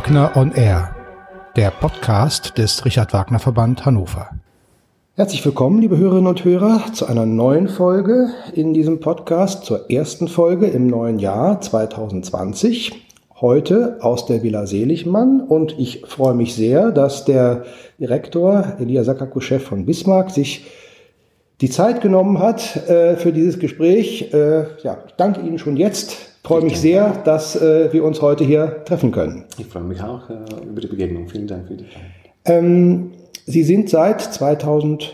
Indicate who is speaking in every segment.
Speaker 1: Wagner on Air, der Podcast des Richard Wagner Verband Hannover. Herzlich willkommen, liebe Hörerinnen und Hörer, zu einer neuen Folge in diesem Podcast, zur ersten Folge im neuen Jahr 2020. Heute aus der Villa Seligmann und ich freue mich sehr, dass der Direktor Elia Sakakuschew von Bismarck sich die Zeit genommen hat äh, für dieses Gespräch. Äh, ja, ich danke Ihnen schon jetzt. Freue mich sehr, dass äh, wir uns heute hier treffen können.
Speaker 2: Ich freue mich auch äh, über die Begegnung. Vielen Dank für die Zeit.
Speaker 1: Ähm, Sie sind seit 2018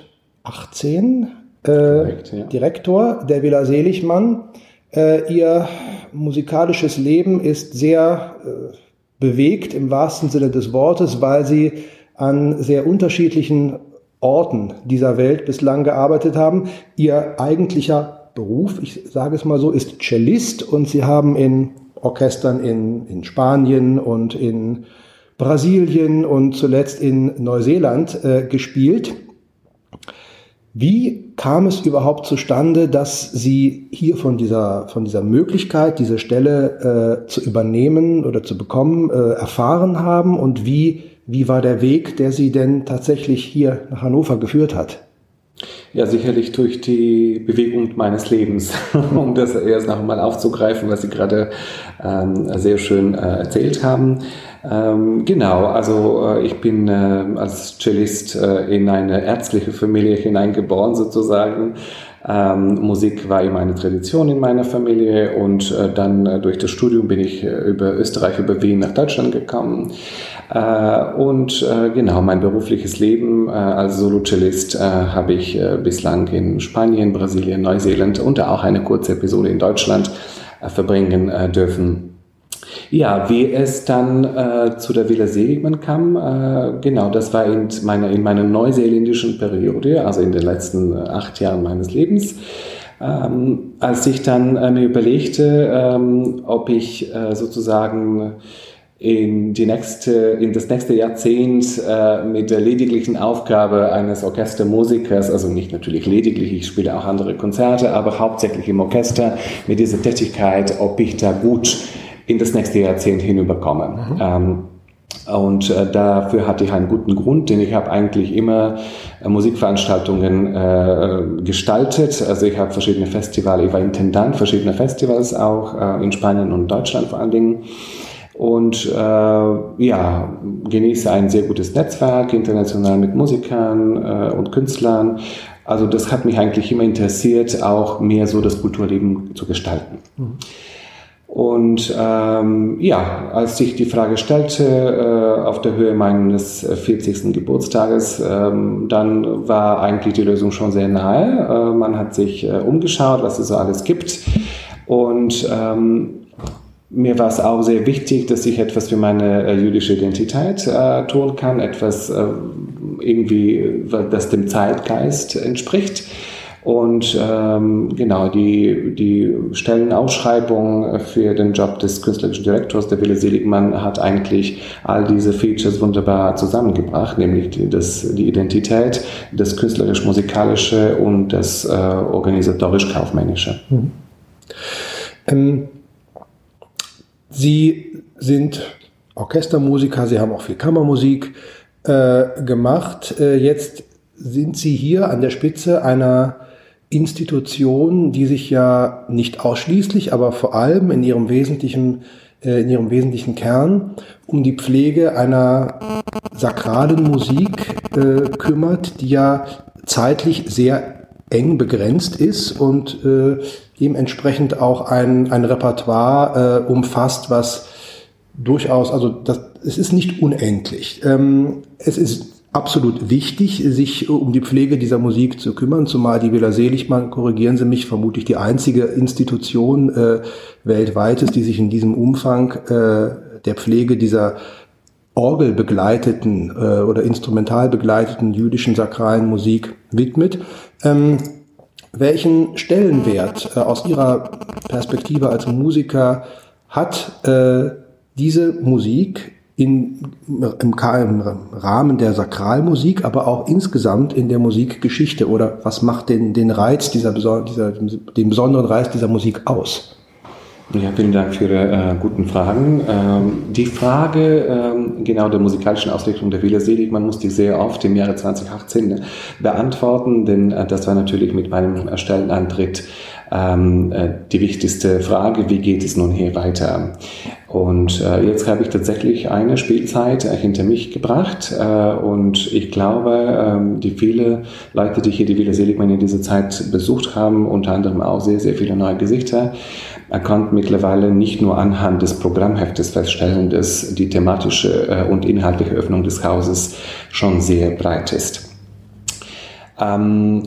Speaker 1: äh, Korrekt, ja. Direktor der Villa Seligmann. Äh, Ihr musikalisches Leben ist sehr bewegt im wahrsten Sinne des Wortes, weil Sie an sehr unterschiedlichen Orten dieser Welt bislang gearbeitet haben. Ihr eigentlicher Beruf, ich sage es mal so, ist Cellist und Sie haben in Orchestern in, in Spanien und in Brasilien und zuletzt in Neuseeland äh, gespielt. Wie kam es überhaupt zustande, dass Sie hier von dieser, von dieser Möglichkeit, diese Stelle äh, zu übernehmen oder zu bekommen, äh, erfahren haben und wie wie war der Weg, der Sie denn tatsächlich hier nach Hannover geführt hat?
Speaker 2: Ja, sicherlich durch die Bewegung meines Lebens, um das erst noch einmal aufzugreifen, was Sie gerade ähm, sehr schön äh, erzählt haben. Ähm, genau, also äh, ich bin äh, als Cellist äh, in eine ärztliche Familie hineingeboren sozusagen. Ähm, Musik war immer eine Tradition in meiner Familie und äh, dann äh, durch das Studium bin ich über Österreich, über Wien nach Deutschland gekommen. Äh, und äh, genau, mein berufliches Leben äh, als Solo-Cellist habe ich bislang in Spanien, Brasilien, Neuseeland und auch eine kurze Episode in Deutschland verbringen dürfen. Ja, wie es dann äh, zu der Villa Seligmann kam, äh, genau, das war in meiner, in meiner neuseeländischen Periode, also in den letzten acht Jahren meines Lebens. Ähm, als ich dann äh, mir überlegte, ähm, ob ich sozusagen in, die nächste, in das nächste Jahrzehnt äh, mit der lediglichen Aufgabe eines Orchestermusikers, also nicht natürlich lediglich, ich spiele auch andere Konzerte, aber hauptsächlich im Orchester mit dieser Tätigkeit, ob ich da gut in das nächste Jahrzehnt hinüberkomme. Mhm. Ähm, und äh, dafür hatte ich einen guten Grund, denn ich habe eigentlich immer äh, Musikveranstaltungen äh, gestaltet. Also ich habe verschiedene Festivals, ich war Intendant verschiedener Festivals auch äh, in Spanien und Deutschland vor allen Dingen und äh, ja, genieße ein sehr gutes Netzwerk international mit Musikern äh, und Künstlern. Also das hat mich eigentlich immer interessiert, auch mehr so das Kulturleben zu gestalten. Mhm. Und ähm, ja, als sich die Frage stellte äh, auf der Höhe meines 40. Geburtstages, ähm, dann war eigentlich die Lösung schon sehr nahe. Äh, man hat sich äh, umgeschaut, was es so alles gibt. Und ähm, mir war es auch sehr wichtig, dass ich etwas für meine äh, jüdische Identität äh, tun kann, etwas äh, irgendwie, das dem Zeitgeist entspricht. Und ähm, genau, die, die Stellenausschreibung für den Job des künstlerischen Direktors der Wille Seligmann hat eigentlich all diese Features wunderbar zusammengebracht, nämlich die, das, die Identität, das künstlerisch-musikalische und das äh, organisatorisch-kaufmännische. Mhm.
Speaker 1: Ähm Sie sind Orchestermusiker, Sie haben auch viel Kammermusik äh, gemacht. Äh, jetzt sind Sie hier an der Spitze einer Institution, die sich ja nicht ausschließlich, aber vor allem in ihrem wesentlichen, äh, in ihrem wesentlichen Kern um die Pflege einer sakralen Musik äh, kümmert, die ja zeitlich sehr eng begrenzt ist und äh, dementsprechend auch ein, ein Repertoire äh, umfasst, was durchaus, also das, es ist nicht unendlich. Ähm, es ist absolut wichtig, sich um die Pflege dieser Musik zu kümmern, zumal die Villa Seligmann, korrigieren Sie mich, vermutlich die einzige Institution äh, weltweit ist, die sich in diesem Umfang äh, der Pflege dieser orgelbegleiteten äh, oder instrumental begleiteten jüdischen sakralen Musik widmet. Ähm, welchen Stellenwert äh, aus Ihrer Perspektive als Musiker hat äh, diese Musik in, im, im, Rahmen der Sakralmusik, aber auch insgesamt in der Musikgeschichte? Oder was macht den, den Reiz dieser, dieser, den besonderen Reiz dieser Musik aus?
Speaker 2: Ja, vielen Dank für Ihre äh, guten Fragen. Ähm, die Frage ähm, genau der musikalischen Ausrichtung der Wieler Selig, man muss die sehr oft im Jahre 2018 beantworten, denn äh, das war natürlich mit meinem Stellenantritt ähm, äh, die wichtigste Frage, wie geht es nun hier weiter? Und äh, jetzt habe ich tatsächlich eine Spielzeit äh, hinter mich gebracht äh, und ich glaube, ähm, die viele Leute, die hier die Villa Seligmann in dieser Zeit besucht haben, unter anderem auch sehr, sehr viele neue Gesichter, er konnte mittlerweile nicht nur anhand des Programmheftes feststellen, dass die thematische äh, und inhaltliche Öffnung des Hauses schon sehr breit ist. Ähm,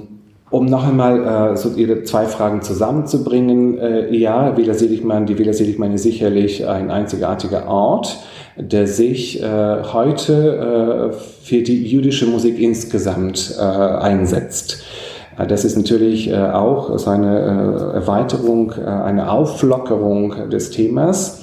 Speaker 2: um noch einmal äh, so Ihre zwei Fragen zusammenzubringen, äh, ja, Villa Seligmann, die Villa Seligmann ist sicherlich ein einzigartiger Ort, der sich äh, heute äh, für die jüdische Musik insgesamt äh, einsetzt. Äh, das ist natürlich äh, auch so eine äh, Erweiterung, eine Auflockerung des Themas.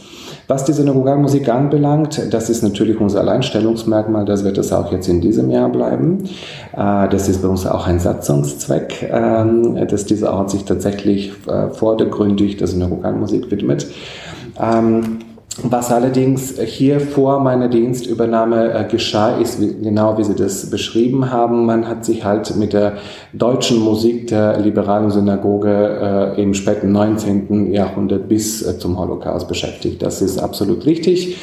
Speaker 2: Was die Synagogalmusik anbelangt, das ist natürlich unser Alleinstellungsmerkmal, das wird es auch jetzt in diesem Jahr bleiben. Das ist bei uns auch ein Satzungszweck, ähm, dass dieser Ort sich tatsächlich vordergründig der Synagogalmusik widmet. Ähm, was allerdings hier vor meiner Dienstübernahme äh, geschah, ist genau wie Sie das beschrieben haben. Man hat sich halt mit der deutschen Musik der liberalen Synagoge äh, im späten 19. Jahrhundert bis äh, zum Holocaust beschäftigt. Das ist absolut richtig.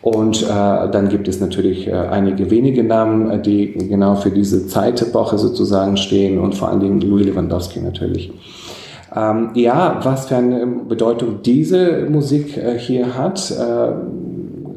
Speaker 2: Und äh, dann gibt es natürlich äh, einige wenige Namen, äh, die genau für diese Zeitepoche sozusagen stehen und vor allen Dingen Louis Lewandowski natürlich. Ähm, ja, was für eine Bedeutung diese Musik äh, hier hat. Äh,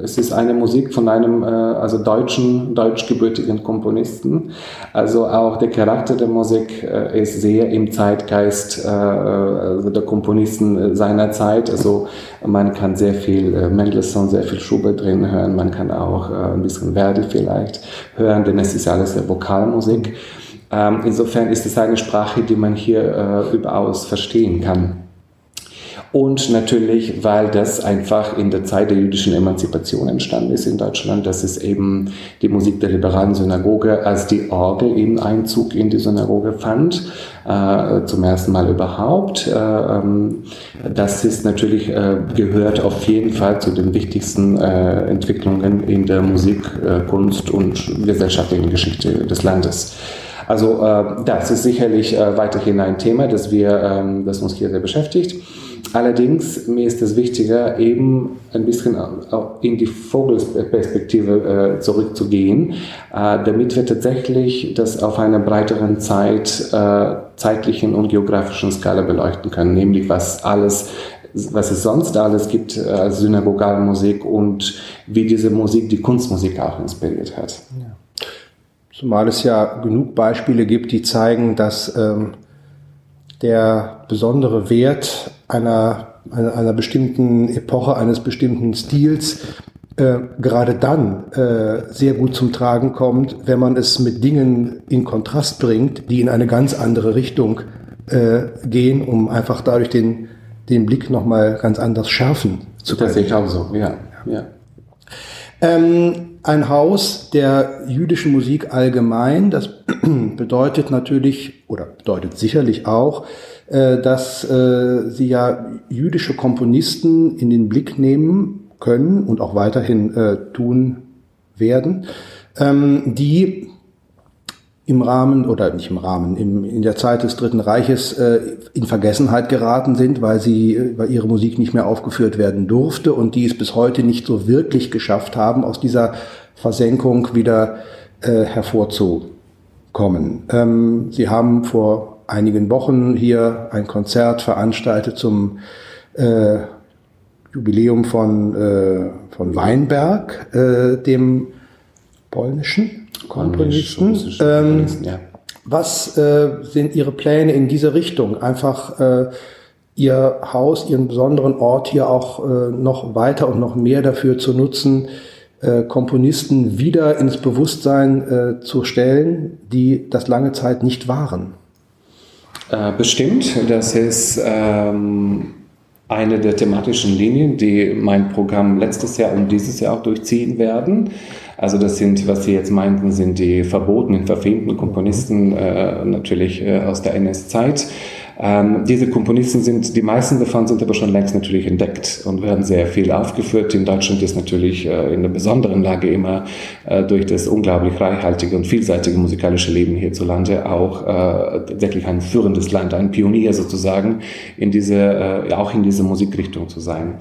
Speaker 2: es ist eine Musik von einem äh, also deutschen, deutschgebürtigen Komponisten. Also auch der Charakter der Musik äh, ist sehr im Zeitgeist äh, also der Komponisten seiner Zeit. Also man kann sehr viel äh, Mendelssohn, sehr viel Schubert drin hören. Man kann auch ein bisschen Verdi vielleicht hören, denn es ist alles der Vokalmusik. Ähm, insofern ist es eine Sprache, die man hier äh, überaus verstehen kann. Und natürlich, weil das einfach in der Zeit der jüdischen Emanzipation entstanden ist in Deutschland, dass es eben die Musik der liberalen Synagoge als die Orgel eben Einzug in die Synagoge fand, äh, zum ersten Mal überhaupt. Äh, ähm, das ist natürlich, äh, gehört auf jeden Fall zu den wichtigsten äh, Entwicklungen in der Musik, Kunst und gesellschaftlichen Geschichte des Landes. Also äh, das ist sicherlich äh, weiterhin ein Thema, das, wir, ähm, das uns hier sehr beschäftigt. Allerdings, mir ist es wichtiger, eben ein bisschen in die Vogelsperspektive äh, zurückzugehen, äh, damit wir tatsächlich das auf einer breiteren Zeit, äh, zeitlichen und geografischen Skala beleuchten können, nämlich was alles was es sonst alles gibt äh, Synagogalmusik und wie diese Musik die Kunstmusik auch inspiriert hat. Ja.
Speaker 1: Zumal es ja genug Beispiele gibt, die zeigen, dass ähm, der besondere Wert einer, einer, einer, bestimmten Epoche, eines bestimmten Stils äh, gerade dann äh, sehr gut zum Tragen kommt, wenn man es mit Dingen in Kontrast bringt, die in eine ganz andere Richtung äh, gehen, um einfach dadurch den, den Blick nochmal ganz anders schärfen zu können.
Speaker 2: Das sehe ich auch so, ja. ja.
Speaker 1: Ähm, ein Haus der jüdischen Musik allgemein. Das bedeutet natürlich oder bedeutet sicherlich auch, äh, dass äh, sie ja jüdische Komponisten in den Blick nehmen können und auch weiterhin äh, tun werden, ähm, die im Rahmen oder nicht im Rahmen, im, in der Zeit des Dritten Reiches äh, in Vergessenheit geraten sind, weil sie, weil ihre Musik nicht mehr aufgeführt werden durfte und die es bis heute nicht so wirklich geschafft haben, aus dieser Versenkung wieder äh, hervorzukommen. Ähm, sie haben vor einigen Wochen hier ein Konzert veranstaltet zum äh, Jubiläum von, äh, von Weinberg, äh, dem polnischen Komponisten. Ähm, ja. Was äh, sind Ihre Pläne in diese Richtung? Einfach äh, Ihr Haus, Ihren besonderen Ort hier auch äh, noch weiter und noch mehr dafür zu nutzen, äh, Komponisten wieder ins Bewusstsein äh, zu stellen, die das lange Zeit nicht waren?
Speaker 2: Äh, bestimmt, das ist ähm, eine der thematischen Linien, die mein Programm letztes Jahr und dieses Jahr auch durchziehen werden. Also das sind, was Sie jetzt meinten, sind die verbotenen, verfemten Komponisten äh, natürlich äh, aus der NS-Zeit. Ähm, diese Komponisten sind, die meisten davon sind aber schon längst natürlich entdeckt und werden sehr viel aufgeführt. In Deutschland ist natürlich äh, in einer besonderen Lage immer äh, durch das unglaublich reichhaltige und vielseitige musikalische Leben hierzulande auch äh, tatsächlich ein führendes Land, ein Pionier sozusagen in diese, äh, auch in diese Musikrichtung zu sein.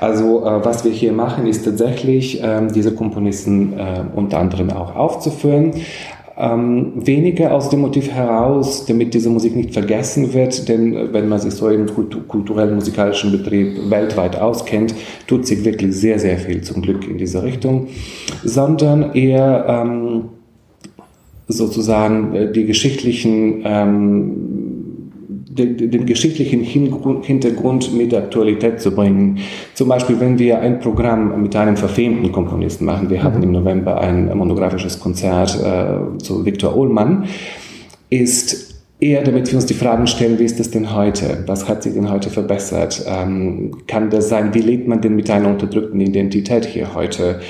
Speaker 2: Also äh, was wir hier machen, ist tatsächlich ähm, diese Komponisten unter anderem auch aufzuführen, ähm, weniger aus dem Motiv heraus, damit diese Musik nicht vergessen wird, denn äh, wenn man sich so im kulturellen musikalischen Betrieb weltweit auskennt, tut sich wirklich sehr, sehr viel zum Glück in diese Richtung, sondern eher ähm, sozusagen äh, die geschichtlichen ähm, den, den geschichtlichen Hintergrund mit der Aktualität zu bringen. Zum Beispiel, wenn wir ein Programm mit einem verfemten Komponisten machen. Wir hatten mhm. im November ein monografisches Konzert äh, zu Viktor Ullmann. Ist eher, damit wir uns die Fragen stellen, wie ist das denn heute? Was hat sich denn heute verbessert? Ähm, kann das sein, wie lebt man denn mit einer unterdrückten Identität hier heute?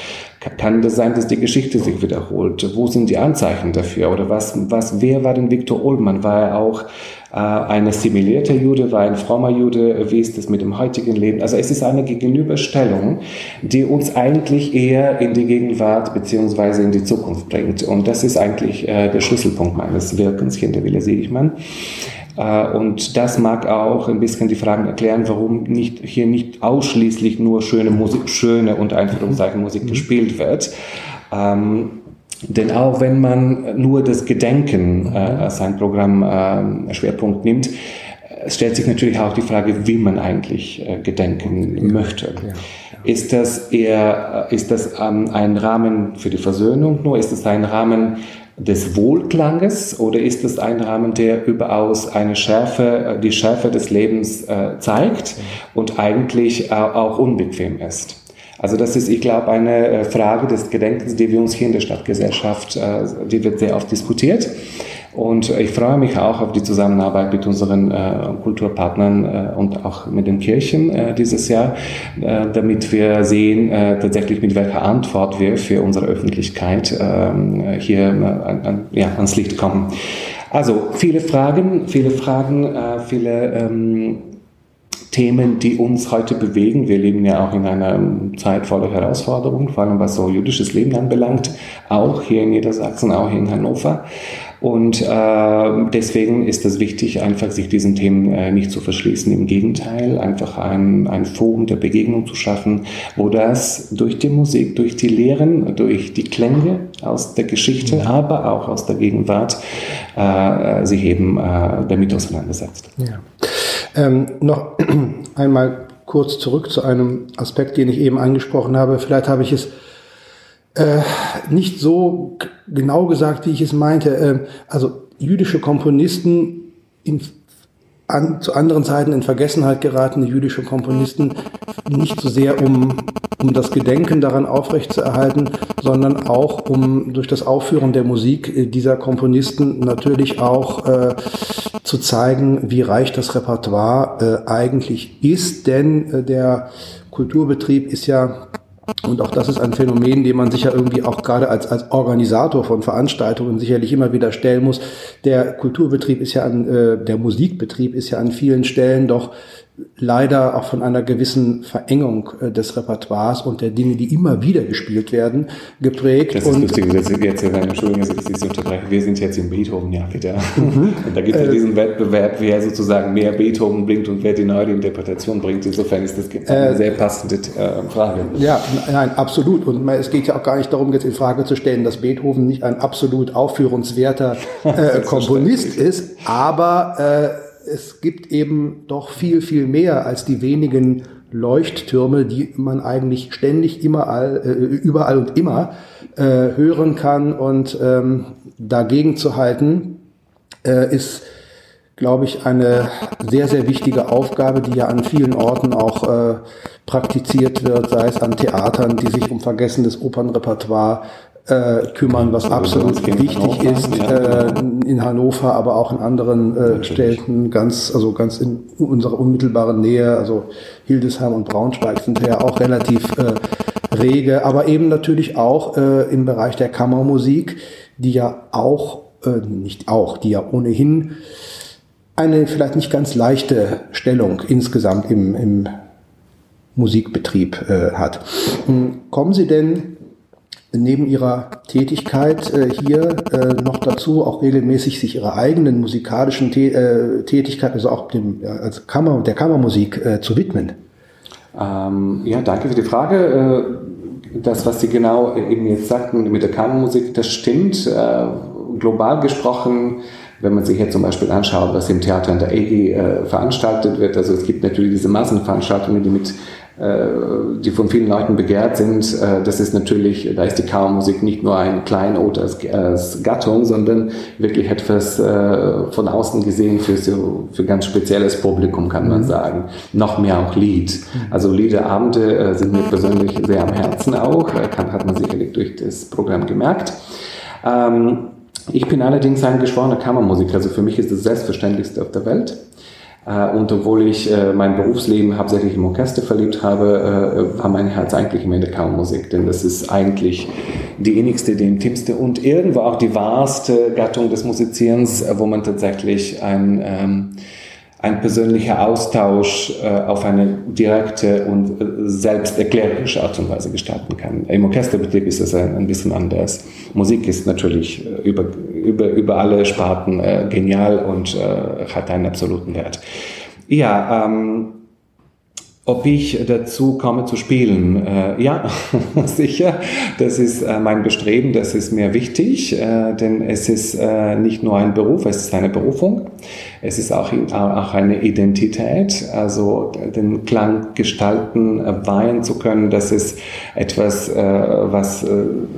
Speaker 2: Kann das sein, dass die Geschichte sich wiederholt? Wo sind die Anzeichen dafür? Oder was, was, wer war denn Viktor Ullmann? War er auch äh, ein assimilierter Jude, war ein frommer Jude? Wie ist das mit dem heutigen Leben? Also es ist eine Gegenüberstellung, die uns eigentlich eher in die Gegenwart beziehungsweise in die Zukunft bringt. Und das ist eigentlich äh, der Schlüsselpunkt meines Wirkens hier in der Villa Seligmann. Äh, und das mag auch ein bisschen die Fragen erklären, warum nicht, hier nicht ausschließlich nur schöne Musik, schöne und Einführungszeichen Musik mhm. gespielt wird. Ähm, denn auch wenn man nur das Gedenken äh, als ein Programm äh, Schwerpunkt nimmt, stellt sich natürlich auch die Frage, wie man eigentlich äh, gedenken ja. möchte. Ja. Ist das eher, ist das ähm, ein Rahmen für die Versöhnung nur? Ist es ein Rahmen des Wohlklanges oder ist es ein Rahmen, der überaus eine Schärfe, die Schärfe des Lebens äh, zeigt und eigentlich äh, auch unbequem ist? Also das ist, ich glaube, eine äh, Frage des Gedenkens, die wir uns hier in der Stadtgesellschaft, äh, die wird sehr oft diskutiert. Und ich freue mich auch auf die Zusammenarbeit mit unseren äh, Kulturpartnern äh, und auch mit den Kirchen äh, dieses Jahr, äh, damit wir sehen äh, tatsächlich mit welcher Antwort wir für unsere Öffentlichkeit äh, hier äh, an, ja, ans Licht kommen. Also viele Fragen, viele Fragen, äh, viele ähm, Themen, die uns heute bewegen. Wir leben ja auch in einer Zeit voller Herausforderungen, vor allem was so jüdisches Leben anbelangt, auch hier in Niedersachsen, auch hier in Hannover. Und äh, deswegen ist es wichtig, einfach sich diesen Themen äh, nicht zu verschließen. Im Gegenteil, einfach ein, ein Forum der Begegnung zu schaffen, wo das durch die Musik, durch die Lehren, durch die Klänge aus der Geschichte, ja. aber auch aus der Gegenwart äh, sich eben äh, damit auseinandersetzt.
Speaker 1: Ja. Ähm, noch einmal kurz zurück zu einem Aspekt, den ich eben angesprochen habe. Vielleicht habe ich es äh, nicht so genau gesagt, wie ich es meinte. Äh, also jüdische Komponisten in an, zu anderen Zeiten in Vergessenheit geratene jüdische Komponisten nicht so sehr um, um das Gedenken daran aufrechtzuerhalten, sondern auch um durch das Aufführen der Musik äh, dieser Komponisten natürlich auch äh, zu zeigen, wie reich das Repertoire äh, eigentlich ist. Denn der Kulturbetrieb ist ja und auch das ist ein Phänomen, dem man sich ja irgendwie auch gerade als, als Organisator von Veranstaltungen sicherlich immer wieder stellen muss. Der Kulturbetrieb ist ja an, äh, der Musikbetrieb ist ja an vielen Stellen doch leider auch von einer gewissen Verengung äh, des Repertoires und der Dinge, die immer wieder gespielt werden, geprägt.
Speaker 2: Das ist lustig, dass ich jetzt, Entschuldigung, dass ich Sie unterbreche. Wir sind jetzt im Beethoven-Jahr wieder. Mhm. Und da gibt es äh, diesen Wettbewerb, wer sozusagen mehr Beethoven bringt und wer die neue Interpretation bringt. Insofern ist das eine äh, sehr passende äh, Frage.
Speaker 1: Ja, nein, absolut. Und es geht ja auch gar nicht darum, jetzt in Frage zu stellen, dass Beethoven nicht ein absolut aufführenswerter äh, Komponist ist, aber äh, es gibt eben doch viel, viel mehr als die wenigen Leuchttürme, die man eigentlich ständig immer all, äh, überall und immer äh, hören kann. Und ähm, dagegen zu halten, äh, ist, glaube ich, eine sehr, sehr wichtige Aufgabe, die ja an vielen Orten auch äh, praktiziert wird, sei es an Theatern, die sich um vergessenes Opernrepertoire äh, kümmern, was absolut wichtig ist äh, in Hannover, aber auch in anderen äh, Städten, ganz also ganz in unserer unmittelbaren Nähe, also Hildesheim und Braunschweig sind ja auch relativ äh, rege, aber eben natürlich auch äh, im Bereich der Kammermusik, die ja auch äh, nicht auch, die ja ohnehin eine vielleicht nicht ganz leichte Stellung insgesamt im, im Musikbetrieb hat. Hm, kommen Sie denn neben Ihrer Tätigkeit äh, hier äh, noch dazu, auch regelmäßig sich Ihrer eigenen musikalischen Tä äh, Tätigkeit, also auch dem, also Kammer, der Kammermusik äh, zu widmen?
Speaker 2: Ähm, ja, danke für die Frage. Äh, das, was Sie genau eben jetzt sagten mit der Kammermusik, das stimmt. Äh, global gesprochen wenn man sich jetzt zum Beispiel anschaut, was im Theater an der äh, veranstaltet wird, also es gibt natürlich diese Massenveranstaltungen, die mit äh, die von vielen Leuten begehrt sind, äh, das ist natürlich, da ist die Kammermusik nicht nur ein Kleinod als, als Gattung, sondern wirklich etwas äh, von außen gesehen für, so, für ganz spezielles Publikum, kann man mhm. sagen. Noch mehr auch Lied. Mhm. Also Liederabende sind mir persönlich sehr am Herzen auch, hat man sicherlich durch das Programm gemerkt. Ähm, ich bin allerdings ein geschworener Kammermusiker, also für mich ist das Selbstverständlichste auf der Welt. Äh, und obwohl ich äh, mein Berufsleben hauptsächlich im Orchester verliebt habe, äh, war mein Herz eigentlich immer in der Kammermusik, denn das ist eigentlich die innigste, die intimste und irgendwo auch die wahrste Gattung des Musizierens, wo man tatsächlich ein ähm, ein persönlicher Austausch auf eine direkte und selbsterklärerische Art und Weise gestalten kann. Im Orchesterbetrieb ist es ein, bisschen anders. Musik ist natürlich über, über, über alle Sparten äh, genial und äh, hat einen absoluten Wert. Ja, ähm, ob ich dazu komme zu spielen? Äh, ja, sicher. Das ist äh, mein Bestreben, das ist mir wichtig, äh, denn es ist äh, nicht nur ein Beruf, es ist eine Berufung. Es ist auch, auch eine Identität, also den Klang gestalten, äh, weihen zu können. Das ist etwas, äh, was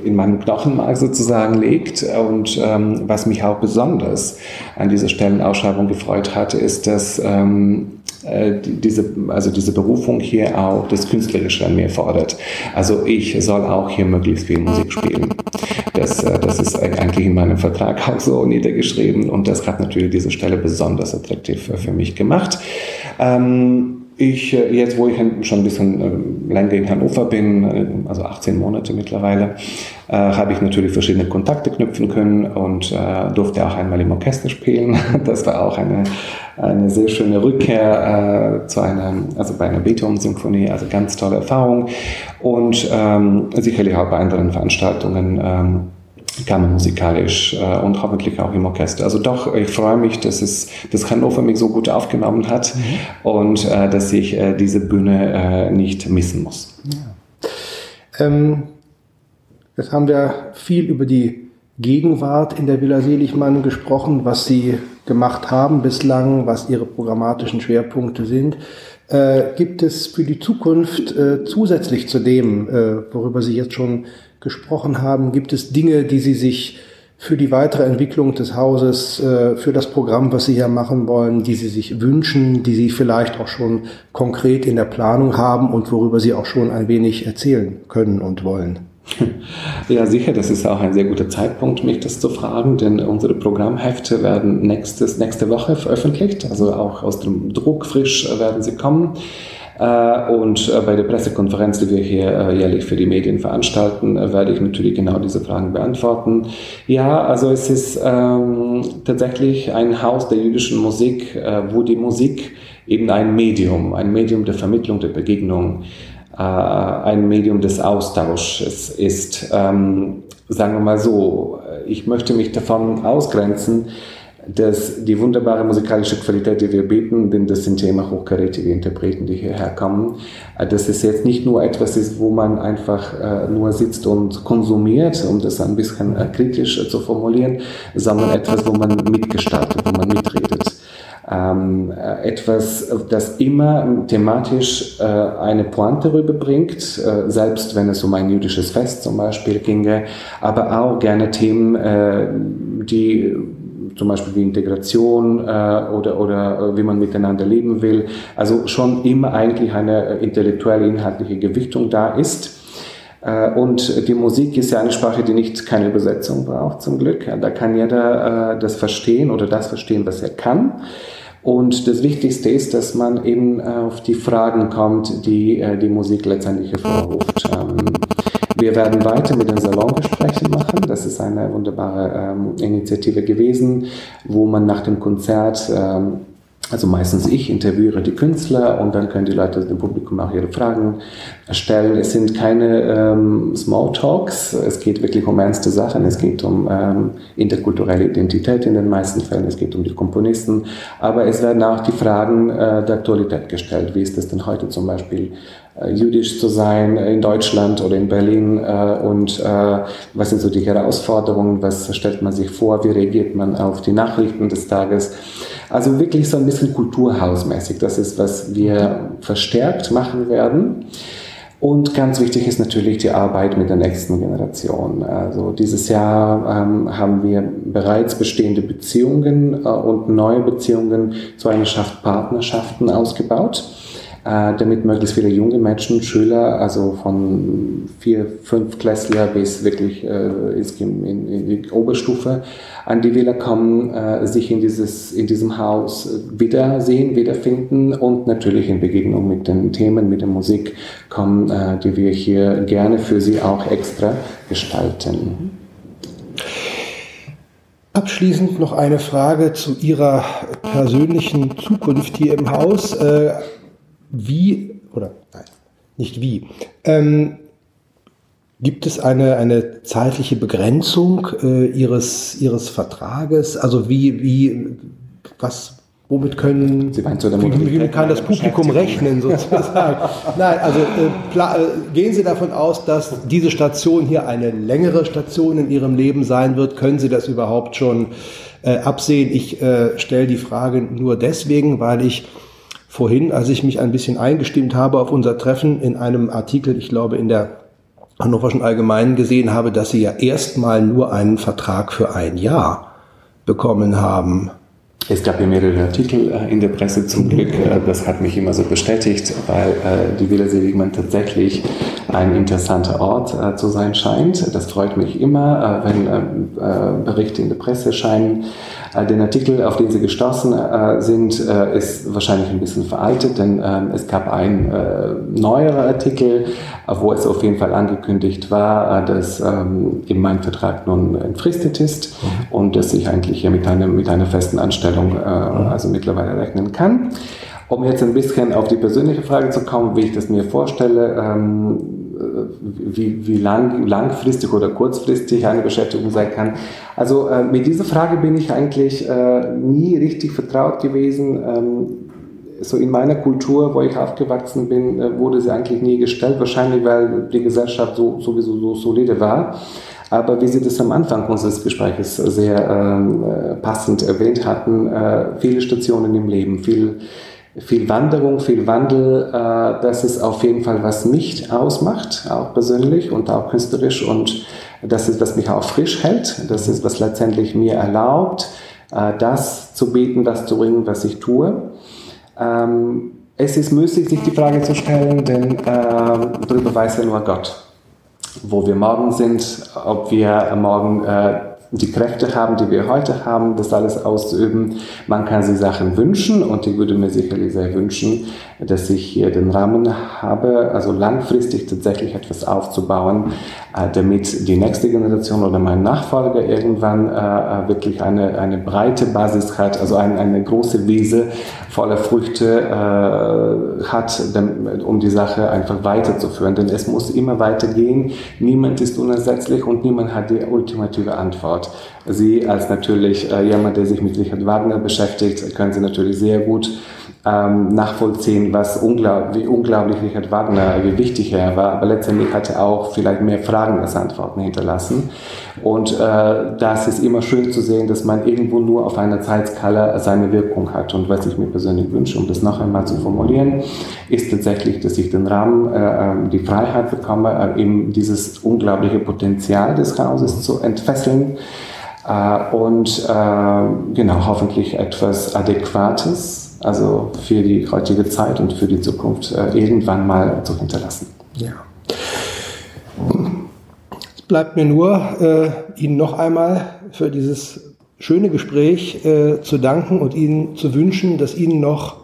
Speaker 2: in meinem Knochenmark sozusagen liegt und ähm, was mich auch besonders an dieser Stellenausschreibung gefreut hat, ist, dass ähm, äh, diese, also diese Berufung hier auch das Künstlerische an mir fordert. Also ich soll auch hier möglichst viel Musik spielen. Das, äh, das ist eigentlich in meinem Vertrag auch so niedergeschrieben und das hat natürlich diese Stelle besonders attraktiv für mich gemacht. Ähm, ich, äh, jetzt wo ich schon ein bisschen länger in Hannover bin, also 18 Monate mittlerweile, äh, habe ich natürlich verschiedene Kontakte knüpfen können und äh, durfte auch einmal im Orchester spielen. Das war auch eine, eine sehr schöne Rückkehr äh, zu einer, also bei einer Beethoven-Symphonie, also ganz tolle Erfahrung und ähm, sicherlich auch bei anderen Veranstaltungen. Ähm, kammermusikalisch äh, und hoffentlich auch im Orchester. Also doch, ich freue mich, dass es das Hannover mich so gut aufgenommen hat mhm. und äh, dass ich äh, diese Bühne äh, nicht missen muss.
Speaker 1: Ja. Ähm, Jetzt haben wir viel über die Gegenwart in der Villa Seligmann gesprochen, was Sie gemacht haben bislang, was Ihre programmatischen Schwerpunkte sind. Äh, gibt es für die Zukunft äh, zusätzlich zu dem, äh, worüber Sie jetzt schon gesprochen haben, gibt es Dinge, die Sie sich für die weitere Entwicklung des Hauses, äh, für das Programm, was Sie hier machen wollen, die Sie sich wünschen, die Sie vielleicht auch schon konkret in der Planung haben und worüber Sie auch schon ein wenig erzählen können und wollen?
Speaker 2: Ja, sicher, das ist auch ein sehr guter Zeitpunkt, mich das zu fragen, denn unsere Programmhefte werden nächstes, nächste Woche veröffentlicht, also auch aus dem Druck frisch werden sie kommen. Äh, und äh, bei der Pressekonferenz, die wir hier äh, jährlich für die Medien veranstalten, werde ich natürlich genau diese Fragen beantworten. Ja, also es ist ähm, tatsächlich ein Haus der jüdischen Musik, wo die Musik eben ein Medium, ein Medium der Vermittlung, der Begegnung, ein Medium des Austausches ist. Ähm, sagen wir mal so, ich möchte mich davon ausgrenzen, dass die wunderbare musikalische Qualität, die wir bieten, denn das sind ja immer hochkarätige Interpreten, die hierher kommen, äh, dass es jetzt nicht nur etwas ist, wo man einfach äh, nur sitzt und konsumiert, um das ein bisschen äh, kritisch zu formulieren, sondern etwas, wo man mitgestaltet, wo man mitredet. Ähm, äh, etwas, das immer thematisch äh, eine Pointe rüberbringt, äh, selbst wenn es um ein jüdisches Fest zum Beispiel ginge, aber auch gerne Themen, äh, die zum Beispiel wie Integration äh, oder, oder äh, wie man miteinander leben will. Also schon immer eigentlich eine intellektuelle, inhaltliche Gewichtung da ist. Und die Musik ist ja eine Sprache, die nicht keine Übersetzung braucht, zum Glück. Da kann jeder das verstehen oder das verstehen, was er kann. Und das Wichtigste ist, dass man eben äh, auf die Fragen kommt, die äh, die Musik letztendlich hervorruft. Wir werden weiter mit den Salongesprächen machen. Das ist eine wunderbare ähm, Initiative gewesen, wo man nach dem Konzert ähm, Also meistens ich interviewe die Künstler und dann können die Leute dem Publikum auch ihre Fragen stellen. Es sind keine ähm, Smalltalks, es geht wirklich um ernste Sachen. Es geht um ähm, interkulturelle Identität in den meisten Fällen, es geht um die Komponisten, aber es werden auch die Fragen äh, der Aktualität gestellt. Wie ist es denn heute zum Beispiel äh, jüdisch zu sein in Deutschland oder in Berlin äh, und äh, was sind so die Herausforderungen, was stellt man sich vor, wie reagiert man auf die Nachrichten des Tages. Also wirklich so ein bisschen kulturhausmäßig. Das ist, was wir verstärkt machen werden. Und ganz wichtig ist natürlich die Arbeit mit der nächsten Generation. Also dieses Jahr ähm, haben wir bereits bestehende Beziehungen äh, und neue Beziehungen zu einer Schaft Partnerschaften ausgebaut damit möglichst viele junge Menschen, Schüler, also von vier, fünf Klässler bis wirklich äh, in, in, die Oberstufe an die Wähler kommen, äh, sich in, dieses, in diesem Haus wiedersehen, wiederfinden und natürlich in Begegnung mit den Themen, mit der Musik kommen, äh, die wir hier gerne für sie auch extra gestalten.
Speaker 1: Abschließend noch eine Frage zu Ihrer persönlichen Zukunft hier im Haus. Wie, oder nein, nicht wie, ähm, gibt es eine, eine zeitliche Begrenzung äh, ihres, ihres Vertrages? Also wie, wie, was, womit können,
Speaker 2: Sie meinen der
Speaker 1: wie, wie kann das Publikum rechnen sozusagen? Nein, also äh, äh, gehen Sie davon aus, dass diese Station hier eine längere Station in Ihrem Leben sein wird? Können Sie das überhaupt schon äh, absehen? Ich äh, stelle die Frage nur deswegen, weil ich vorhin, als ich mich ein bisschen eingestimmt habe auf unser Treffen, in einem Artikel, ich glaube in der Hannoverschen Allgemeinen gesehen habe, dass sie ja erstmal nur einen Vertrag für ein Jahr bekommen haben.
Speaker 2: Es gab ja mehrere Artikel äh, in der Presse zum Glück. Äh, das hat mich immer so bestätigt, weil äh, die Villa Seligman tatsächlich ein interessanter Ort zu sein scheint. Das freut mich immer, wenn Berichte in der Presse erscheinen. Den Artikel, auf den Sie gestoßen sind, ist wahrscheinlich ein bisschen veraltet, denn ähm, es gab einen neuerer Artikel, wo es auf jeden Fall angekündigt war, dass ähm, eben mein Vertrag nun entfristet ist mhm. und dass ich eigentlich hier mit, einem, mit einer festen Anstellung äh, also mittlerweile rechnen kann. Um jetzt ein bisschen auf die persönliche Frage zu kommen, wie ich das mir vorstelle, ähm, wie, wie lang, langfristig oder kurzfristig eine Beschäftigung sein kann. Also äh, mit dieser Frage bin ich eigentlich äh, nie richtig vertraut gewesen. Ähm, so in meiner Kultur, wo ich aufgewachsen bin, äh, wurde sie eigentlich nie gestellt. Wahrscheinlich, weil die Gesellschaft so, sowieso so solide war. Aber wie Sie das am Anfang unseres Gesprächs sehr ähm, äh, passend erwähnt hatten, äh, viele Stationen im Leben, viel, viel Wanderung, viel Wandel, äh, das ist auf jeden Fall, was mich ausmacht, auch persönlich und auch künstlerisch. Und das ist, was mich auch frisch hält. Das ist, was letztendlich mir erlaubt, äh, das zu bieten, das zu bringen, was ich tue. Ähm, es ist müßig, sich die Frage zu stellen, denn äh, darüber weiß ja nur Gott wo wir morgen sind, ob wir morgen die Kräfte haben, die wir heute haben, das alles auszuüben. Man kann sich Sachen wünschen und ich würde mir sicherlich sehr wünschen, dass ich hier den Rahmen habe, also langfristig tatsächlich etwas aufzubauen, äh, damit die nächste Generation oder mein Nachfolger irgendwann äh, äh, wirklich eine, eine breite Basis hat, also eine, eine große Wiese voller Früchte hat, um die Sache einfach weiterzuführen. Denn es muss immer weitergehen. Niemand ist unersetzlich und niemand hat die ultimative Antwort. Sie als natürlich jemand, der sich mit Richard Wagner beschäftigt, können Sie natürlich sehr gut ähm, nachvollziehen, was unglaublich, wie unglaublich Richard Wagner, wie wichtig er war. Aber letztendlich hat er auch vielleicht mehr Fragen als Antworten hinterlassen. Und äh, das ist immer schön zu sehen, dass man irgendwo nur auf einer Zeitskala seine Wirkung hat. Und was ich mir persönlich wünsche, um das noch einmal zu formulieren, ist tatsächlich, dass ich den Rahmen, äh, ähm, die Freiheit bekomme, äh, eben dieses unglaubliche Potenzial des Hauses zu entfesseln äh, und äh, genau hoffentlich etwas Adäquates also für die heutige Zeit und für die Zukunft äh, irgendwann mal zu hinterlassen.
Speaker 1: Ja. Es bleibt mir nur, äh, Ihnen noch einmal für dieses schöne Gespräch äh, zu danken und Ihnen zu wünschen, dass Ihnen noch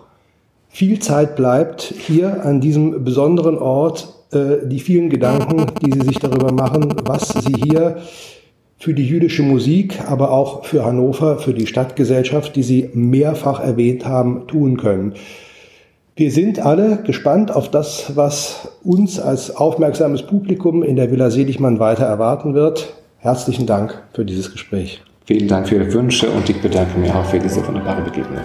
Speaker 1: viel Zeit bleibt, hier an diesem besonderen Ort äh, die vielen Gedanken, die Sie sich darüber machen, was Sie hier für die jüdische Musik, aber auch für Hannover, für die Stadtgesellschaft, die Sie mehrfach erwähnt haben, tun können. Wir sind alle gespannt auf das, was uns als aufmerksames Publikum in der Villa Seligmann weiter erwarten wird. Herzlichen Dank für dieses Gespräch.
Speaker 2: Vielen Dank für Ihre Wünsche und ich bedanke mich auch für diese wunderbare Begegnung.